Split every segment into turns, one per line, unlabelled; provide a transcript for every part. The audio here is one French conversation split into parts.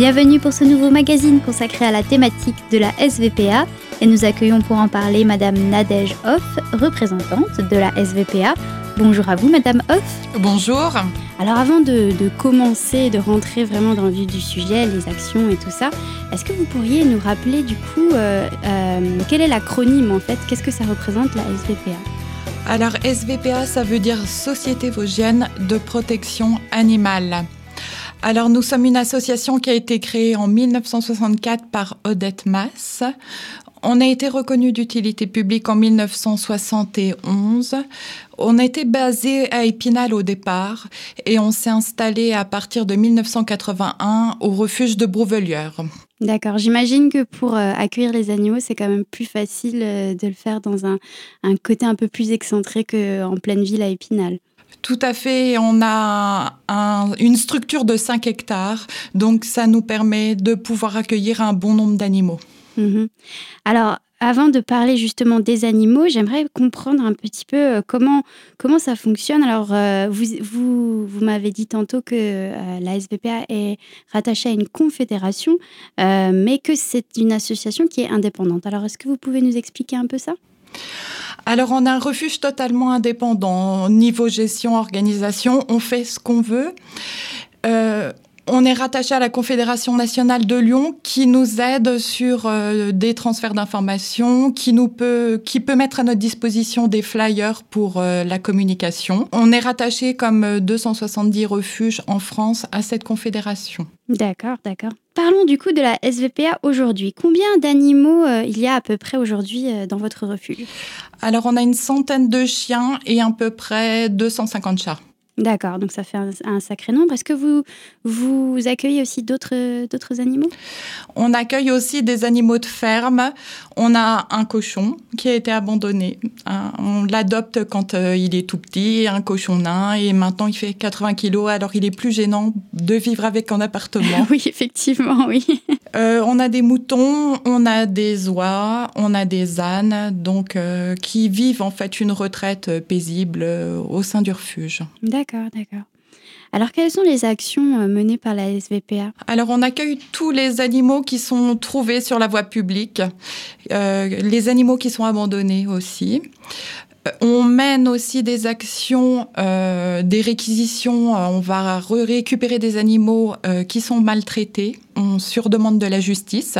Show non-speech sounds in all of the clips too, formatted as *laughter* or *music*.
Bienvenue pour ce nouveau magazine consacré à la thématique de la SVPA et nous accueillons pour en parler Madame Nadège Hoff, représentante de la SVPA. Bonjour à vous Madame Hoff.
Bonjour.
Alors avant de, commencer, de rentrer vraiment dans le vif du sujet, les actions et tout ça, est-ce que vous pourriez nous rappeler du coup euh, euh, quel est l'acronyme en fait? Qu'est-ce que ça représente la SVPA
alors SVPA, ça veut dire Société Vosgienne de protection animale. Alors nous sommes une association qui a été créée en 1964 par Odette Mass. On a été reconnu d'utilité publique en 1971. On été basé à Épinal au départ et on s'est installé à partir de 1981 au refuge de Brouvelière.
D'accord. J'imagine que pour euh, accueillir les animaux, c'est quand même plus facile euh, de le faire dans un, un côté un peu plus excentré qu'en pleine ville à Épinal.
Tout à fait. On a une structure de 5 hectares, donc ça nous permet de pouvoir accueillir un bon nombre d'animaux.
Mhm. Alors, avant de parler justement des animaux, j'aimerais comprendre un petit peu euh, comment, comment ça fonctionne. Alors, euh, vous, vous, vous m'avez dit tantôt que euh, la SVPA est rattachée à une confédération, mais que c'est une association qui est indépendante. Alors, est-ce que vous pouvez nous expliquer un peu ça?
Alors, on a un refuge totalement indépendant. Niveau gestion, organisation, on fait ce qu'on veut. Euh, on est rattaché à la Confédération nationale de Lyon qui nous aide sur euh, des transferts d'informations, qui nous peut, qui peut mettre à notre disposition des flyers pour euh, la communication. On est rattaché comme 270 refuges en France à cette confédération.
D'accord, d'accord. Parlons du coup de la SVPA aujourd'hui. Combien d'animaux euh, il y a à peu près aujourd'hui dans votre refuge?
Alors on a une centaine de chiens et à peu près 250 chats.
D'accord, donc ça fait un, sacré nombre. Est-ce que vous, vous accueillez aussi d'autres, d'autres animaux?
On accueille aussi des animaux de ferme. On a un cochon qui a été abandonné. On l'adopte quand euh, il est tout petit, un cochon nain, et maintenant il fait 80 kilos, alors il est plus gênant de vivre avec en appartement. *laughs*
oui, effectivement, oui. *laughs*
Euh, on a des moutons, on a des oies, on a des ânes, donc euh, qui vivent en fait une retraite paisible au sein du refuge.
D'accord, d'accord. Alors, quelles sont les actions menées par la SVPA
Alors, on accueille tous les animaux qui sont trouvés sur la voie publique, les animaux qui sont abandonnés aussi. On mène aussi des actions, euh, des réquisitions. Euh, on va récupérer des animaux euh, qui sont maltraités on, sur demande de la justice.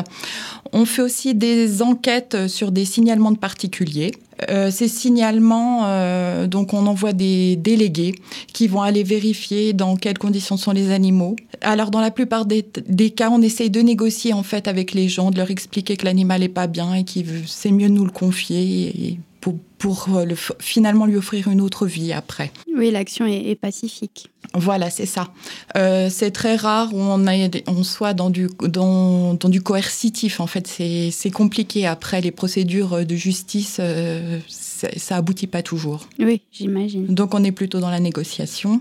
On fait aussi des enquêtes sur des signalements de particuliers. ces signalements, donc on envoie des délégués qui vont aller vérifier dans quelles conditions sont les animaux. Alors dans la plupart des, cas, on essaye de négocier en fait avec les gens, de leur expliquer que l'animal est pas bien et qu'il c'est mieux nous le confier. Et, pour, euh, le, finalement lui offrir une autre vie après.
Oui, l'action est, pacifique.
Voilà, c'est ça. Euh, c'est très rare où on, a, on soit dans du, dans, dans du coercitif. En fait, c'est compliqué. Après, les procédures de justice, euh, ça aboutit pas toujours.
Oui, j'imagine.
Donc, on est plutôt dans la négociation.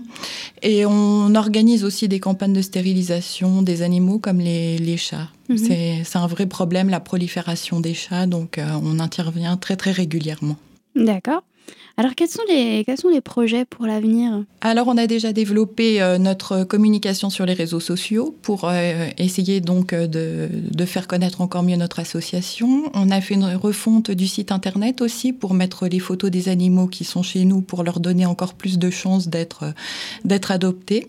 Et on organise aussi des campagnes de stérilisation des animaux comme les, les chats. Mhm. C'est un vrai problème, la prolifération des chats. Donc, on intervient très, très régulièrement.
D'accord. Alors, quels sont les, quels sont les projets pour l'avenir?
Alors, on a déjà développé euh, notre communication sur les réseaux sociaux pour euh, essayer donc euh, de, de, faire connaître encore mieux notre association. On a fait une refonte du site internet aussi pour mettre les photos des animaux qui sont chez nous pour leur donner encore plus de chances d'être d'être adoptés.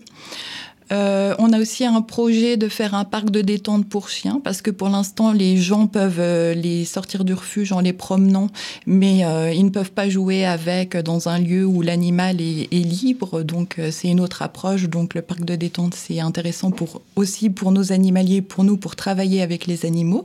Euh, on a aussi un projet de faire un parc de détente pour chiens parce que pour l'instant les gens peuvent euh, les sortir du refuge en les promenant, mais euh, ils ne peuvent pas jouer avec dans un lieu où l'animal est, libre. Donc c'est une autre approche. Donc le parc de détente c'est intéressant pour aussi pour nos animaliers, pour nous pour travailler avec les animaux.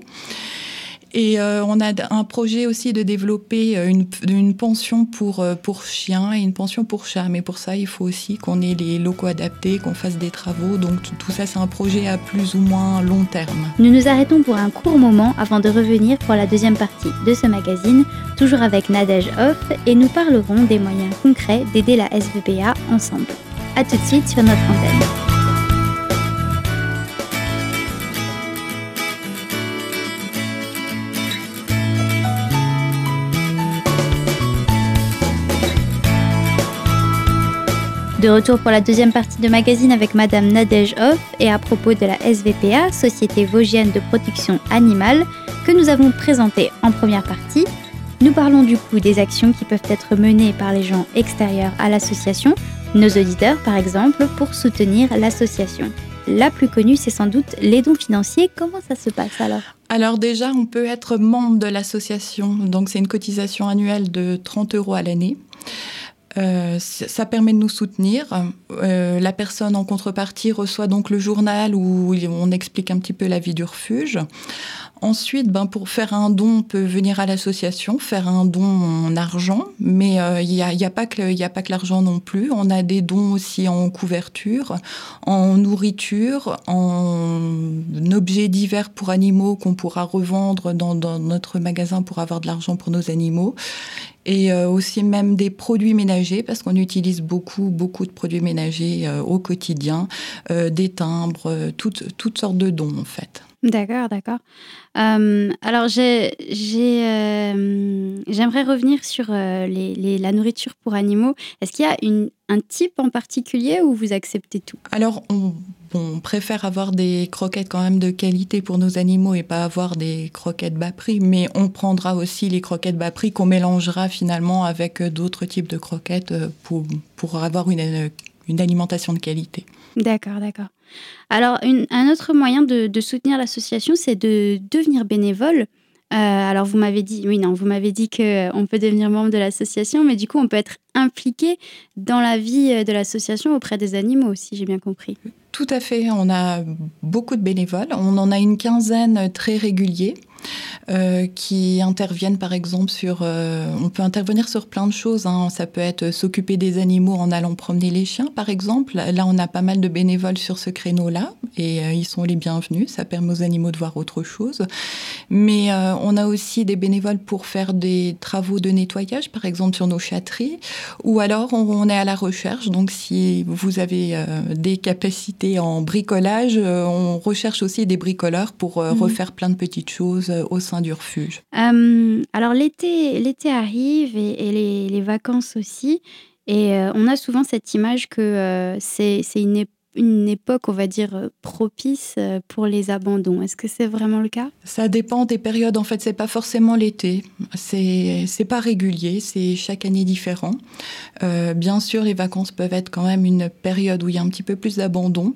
Et euh, on a un projet aussi de développer euh, une, pension pour, euh, pour chiens et une pension pour chats. Mais pour ça, il faut aussi qu'on ait les locaux adaptés, qu'on fasse des travaux. Donc tout ça, c'est un projet à plus ou moins long terme.
Nous nous arrêtons pour un court moment avant de revenir pour la deuxième partie de ce magazine, toujours avec Nadège Hoff, et nous parlerons des moyens concrets d'aider la SVPA ensemble. A tout de suite sur notre antenne. De
retour pour la deuxième partie de magazine avec Madame Nadège Hoff et à propos de la SVPA, Société Vosgienne de Protection Animale, que nous avons présentée en première partie. Nous parlons du coup des actions qui peuvent être menées par les gens extérieurs à l'association, nos auditeurs par exemple, pour soutenir l'association. La plus connue, c'est sans doute les dons financiers. Comment ça se passe alors?
Alors déjà, on peut être membre de l'association. Donc c'est une cotisation annuelle de 30 euros à l'année. Euh, ça permet de nous soutenir. Euh, la personne en contrepartie reçoit donc le journal où on explique un petit peu la vie du refuge. Ensuite, ben, pour faire un don, on peut venir à l'association, faire un don en argent, mais euh, il n'y a, y a, pas que, a pas que l'argent non plus. On a des dons aussi en couverture, en nourriture, en objets divers pour animaux qu'on pourra revendre dans, notre magasin pour avoir de l'argent pour nos animaux et euh, aussi même des produits ménagers parce qu'on utilise beaucoup beaucoup de produits ménagers euh, au quotidien, euh, des timbres, toutes toutes sortes de dons en fait.
D'accord, d'accord. alors j'aimerais revenir sur les, la nourriture pour animaux. Est-ce qu'il y a une, un type en particulier où vous acceptez tout?
Alors on on préfère avoir des croquettes quand même de qualité pour nos animaux et pas avoir des croquettes bas prix, mais on prendra aussi les croquettes bas prix qu'on mélangera finalement avec d'autres types de croquettes pour, pour avoir une, une alimentation de qualité.
D'accord, d'accord. Alors, un autre moyen de, soutenir l'association, c'est de devenir bénévole. Euh, alors vous m'avez dit, oui non, vous m'avez dit que euh, peut devenir membre de l'association, mais du coup on peut être impliqué dans la vie de l'association auprès des animaux aussi, j'ai bien compris.
Tout à fait. On a beaucoup de bénévoles. On en a une quinzaine très réguliers. Euh, qui interviennent par exemple sur... Euh, on peut intervenir sur plein de choses. Hein. Ça peut être s'occuper des animaux en allant promener les chiens par exemple. Là, on a pas mal de bénévoles sur ce créneau-là et euh, ils sont les bienvenus. Ça permet aux animaux de voir autre chose. Mais on a aussi des bénévoles pour faire des travaux de nettoyage par exemple sur nos châteries. Ou alors on, est à la recherche. Donc si vous avez des capacités en bricolage, on recherche aussi des bricoleurs pour mhm. refaire plein de petites choses au sein du refuge
euh, Alors l'été, l'été arrive et, les, vacances aussi. Et euh, on a souvent cette image que euh, c'est, une, une, époque, on va dire, propice pour les abandons. Est-ce que c'est vraiment le cas?
Ça dépend des périodes. En fait, c'est pas forcément l'été. C'est, c'est pas régulier. C'est chaque année différent. bien sûr, les vacances peuvent être quand même une période où il y a un petit peu plus d'abandon.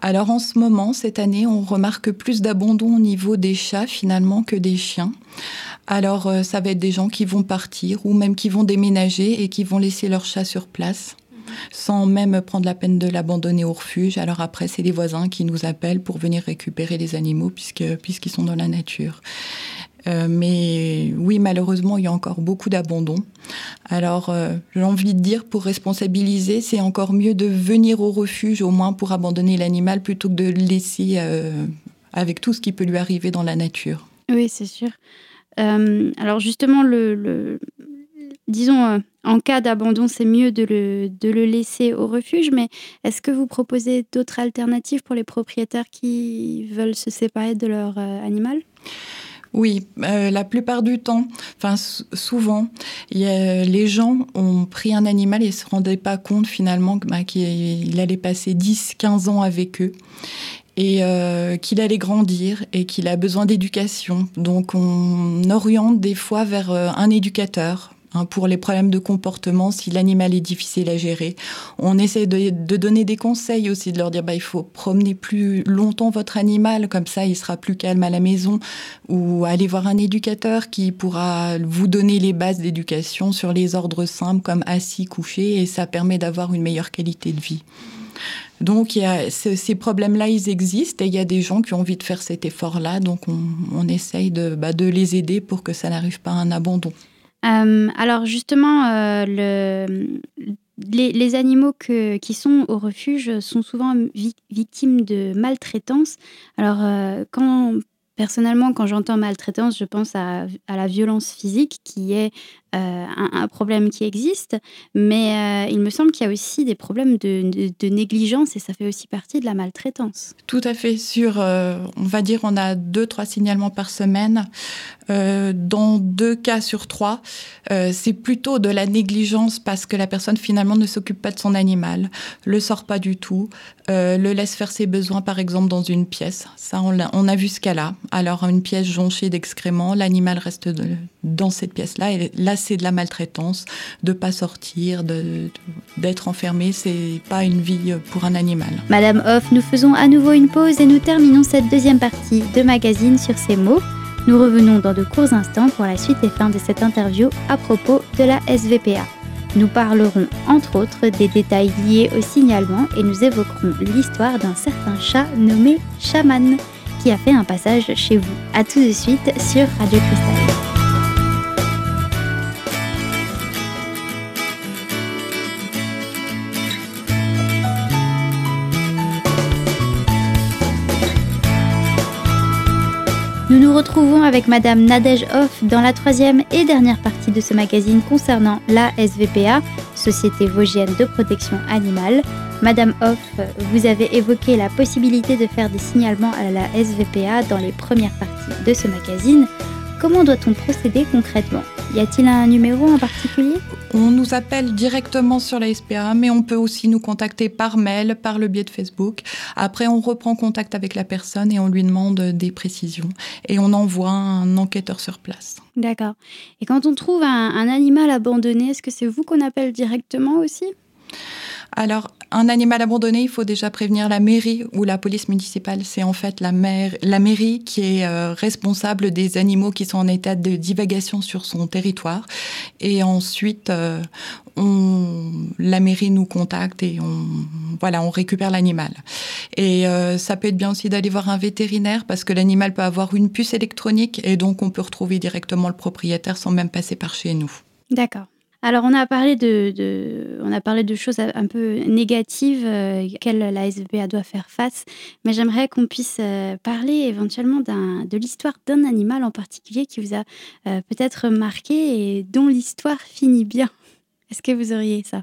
Alors en ce moment, cette année, on remarque plus d'abandon au niveau des chats finalement que des chiens. Alors, euh, ça va être des gens qui vont partir ou même qui vont déménager et qui vont laisser leur chat sur place sans même prendre la peine de l'abandonner au refuge. Alors après, c'est les voisins qui nous appellent pour venir récupérer les animaux puisqu'ils sont dans la nature. Euh, mais oui, malheureusement, il y a encore beaucoup d'abandon. Alors, euh, j'ai envie de dire, pour responsabiliser, c'est encore mieux de venir au refuge, au moins pour abandonner l'animal, plutôt que de le laisser avec tout ce qui peut lui arriver dans la nature.
Oui, c'est sûr. Euh, alors justement, le, disons, euh, en cas d'abandon, c'est mieux de le, de le, laisser au refuge, mais est-ce que vous proposez d'autres alternatives pour les propriétaires qui veulent se séparer de leur euh, animal?
Oui, la plupart du temps, enfin souvent, les gens ont pris un animal et se rendaient pas compte finalement bah, qu'il allait passer 10-15 ans avec eux et euh, qu'il allait grandir et qu'il a besoin d'éducation. Donc on oriente des fois vers euh, un éducateur hein, pour les problèmes de comportement si l'animal est difficile à gérer. On essaie de, donner des conseils aussi, de leur dire bah, il faut promener plus longtemps votre animal, comme ça il sera plus calme à la maison, ou aller voir un éducateur qui pourra vous donner les bases d'éducation sur les ordres simples comme assis, couché, et ça permet d'avoir une meilleure qualité de vie. Donc il y a, ces problèmes-là, ils existent et il y a des gens qui ont envie de faire cet effort-là. Donc on, essaye de, bah, de, les aider pour que ça n'arrive pas à un abandon.
Euh, alors justement, euh, le, les, animaux qui sont au refuge sont souvent victimes de maltraitance. Alors euh, quand Personnellement, quand j'entends maltraitance, je pense à, la violence physique qui est un, problème qui existe, mais il me semble qu'il y a aussi des problèmes de, négligence et ça fait aussi partie de la maltraitance.
Tout à fait. Sur, on va dire, on a deux, trois signalements par semaine. dans deux cas sur trois, c'est plutôt de la négligence parce que la personne finalement ne s'occupe pas de son animal, le sort pas du tout, le laisse faire ses besoins par exemple dans une pièce. Ça, on a, on a vu ce cas-là. Alors une pièce jonchée d'excréments, l'animal reste dans cette pièce-là. Et là, c'est de la maltraitance, de pas sortir, d'être enfermé. C'est pas une vie pour un animal.
Madame Hoff, nous faisons à nouveau une pause et nous terminons cette deuxième partie de magazine sur ces mots. Nous revenons dans de courts instants pour la suite et fin de cette interview à propos de la SVPA. Nous parlerons entre autres des détails liés au signalement et nous évoquerons l'histoire d'un certain chat nommé Chaman qui a fait un passage chez vous. A tout de suite sur Radio Cristal. Nous retrouvons avec Madame Nadège Hoff dans la troisième et dernière partie de ce magazine concernant la SVPA, Société Vosgienne de Protection Animale. Madame Hoff, vous avez évoqué la possibilité de faire des signalements à la SVPA dans les premières parties de ce magazine. Comment doit-on procéder concrètement? Y a-t-il un numéro en particulier?
On nous appelle directement sur la SPA, mais on peut aussi nous contacter par mail, par le biais de Facebook. Après, on reprend contact avec la personne et on lui demande des précisions. Et on envoie un enquêteur sur place.
D'accord. Et quand on trouve un, un animal abandonné, est-ce que c'est vous qu'on appelle directement aussi?
Alors, un animal abandonné, il faut déjà prévenir la mairie ou la police municipale. C'est en fait la, mairie qui est euh, responsable des animaux qui sont en état de divagation sur son territoire. Et ensuite, euh, on, la mairie nous contacte et on, voilà, on récupère l'animal. Et euh, ça peut être bien aussi d'aller voir un vétérinaire parce que l'animal peut avoir une puce électronique et donc on peut retrouver directement le propriétaire sans même passer par chez nous.
D'accord. Alors, on a parlé de, on a parlé de choses un peu négatives euh, auxquelles la SVPA doit faire face, mais j'aimerais qu'on puisse euh, parler éventuellement de l'histoire d'un animal en particulier qui vous a euh, peut-être marqué et dont l'histoire finit bien. Est-ce que vous auriez ça?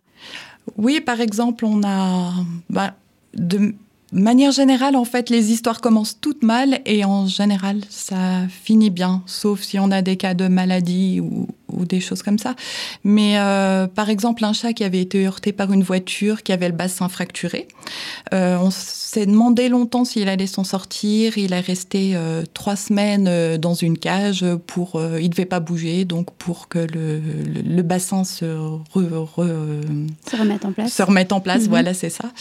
Oui, par exemple, on a bah, de manière générale, en fait, les histoires commencent toutes mal et en général, ça finit bien, sauf si on a des cas de maladie ou, des choses comme ça. Mais euh, par exemple, un chat qui avait été heurté par une voiture, qui avait le bassin fracturé, euh, on s'est demandé longtemps s'il allait s'en sortir. Il est resté euh, trois semaines dans une cage pour, il devait pas bouger, donc pour que le, bassin se,
remette en place.
Se remette en place, mhm. voilà, c'est ça.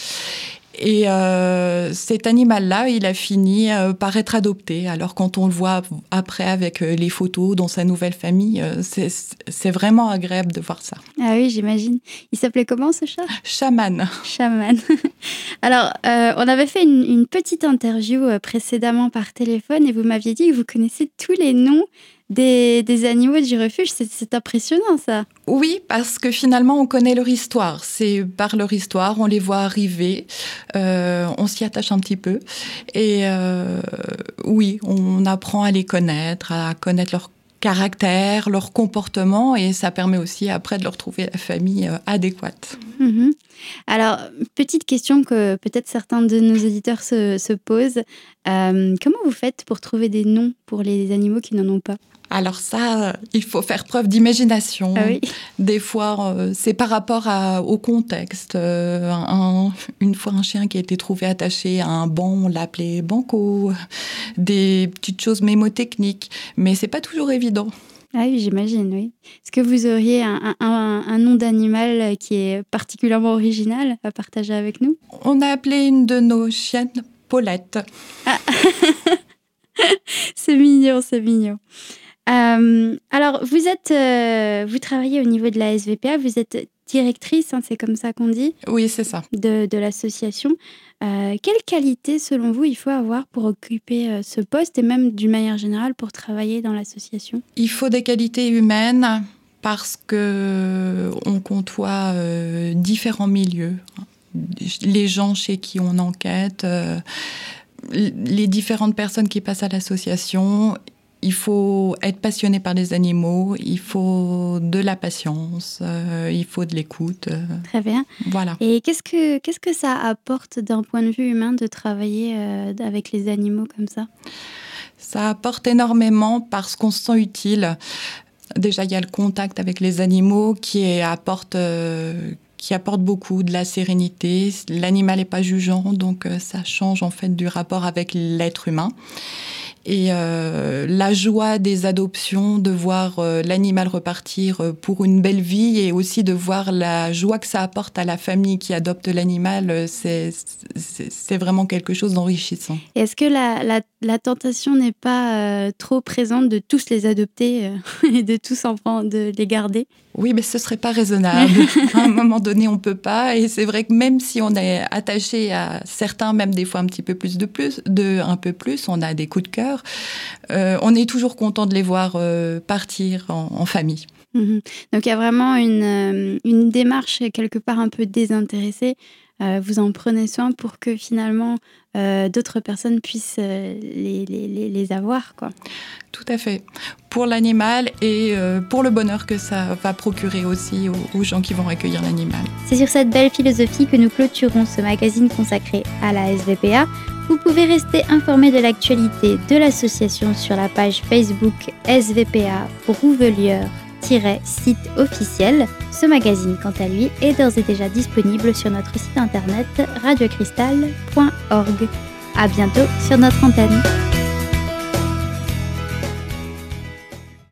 Et euh, cet animal-là, il a fini euh, par être adopté. Alors quand on le voit après avec euh, les photos dans sa nouvelle famille, c'est vraiment agréable de voir ça.
Ah oui, j'imagine. Il s'appelait comment ce chat?
Chaman.
Chaman. *laughs* Alors, on avait fait une, une petite interview précédemment par téléphone et vous m'aviez dit que vous connaissez tous les noms des, animaux du refuge. C'est impressionnant ça.
Oui, parce que finalement, on connaît leur histoire. C'est par leur histoire, on les voit arriver, euh, on s'y attache un petit peu. Et euh, oui, on apprend à les connaître, à connaître leur caractère, leur comportement, et ça permet aussi après de leur trouver la famille euh, adéquate.
Mhm. Alors, petite question que peut-être certains de nos auditeurs se, posent. comment vous faites pour trouver des noms pour les animaux qui n'en ont pas?
Alors ça, il faut faire preuve d'imagination.
Ah
Des fois, euh, c'est par rapport au contexte. Euh, une fois, un chien qui a été trouvé attaché à un banc, on l'appelait Banco. Des petites choses mémotechniques. Mais c'est pas toujours évident.
Ah oui, j'imagine, oui. Est-ce que vous auriez un, nom d'animal qui est particulièrement original à partager avec nous?
On a appelé une de nos chiennes Paulette.
Ah. *laughs* c'est mignon, c'est mignon. Euh, alors, vous êtes, euh, vous travaillez au niveau de la SVPA, vous êtes directrice, hein, c'est comme ça qu'on dit
Oui, c'est ça.
De, l'association. Euh, quelle qualité, selon vous, il faut avoir pour occuper ce poste et même d'une manière générale pour travailler dans l'association?
Il faut des qualités humaines parce que on côtoie différents milieux. Les gens chez qui on enquête, les différentes personnes qui passent à l'association il faut être passionné par les animaux, il faut de la patience, euh, il faut de l'écoute. Euh,
Très bien.
Voilà.
Et qu'est-ce que, qu'est-ce que ça apporte d'un point de vue humain de travailler avec les animaux comme ça?
Ça apporte énormément parce qu'on se sent utile. Déjà, il y a le contact avec les animaux qui apporte, qui apporte beaucoup de la sérénité. L'animal n'est pas jugeant, donc ça change en fait du rapport avec l'être humain et euh, la joie des adoptions, de voir euh, l'animal repartir euh, pour une belle vie et aussi de voir la joie que ça apporte à la famille qui adopte l'animal, c'est vraiment quelque chose d'enrichissant.
Est-ce que la, la, la tentation n'est pas trop présente de tous les adopter *laughs* et de tous en prendre, de les garder?
Oui, mais ce serait pas raisonnable. *laughs* à un moment donné, on peut pas. Et c'est vrai que même si on est attaché à certains, même des fois un petit peu plus de plus, de un peu plus, on a des coups de cœur euh, on est toujours content de les voir euh, partir en, famille.
Mhm. Donc il y a vraiment une, euh, une, démarche quelque part un peu désintéressée. vous en prenez soin pour que finalement d'autres personnes puissent les, les, les, avoir. Quoi.
Tout à fait. Pour l'animal et pour le bonheur que ça va procurer aussi aux, aux gens qui vont accueillir l'animal.
C'est sur cette belle philosophie que nous clôturons ce magazine consacré à la SVPA. Vous pouvez rester informé de l'actualité de l'association sur la page Facebook SVPA Rouvelieur-site officiel. Ce magazine, quant à lui, est d'ores et déjà disponible sur notre site internet radiocristal.org. À bientôt sur notre antenne.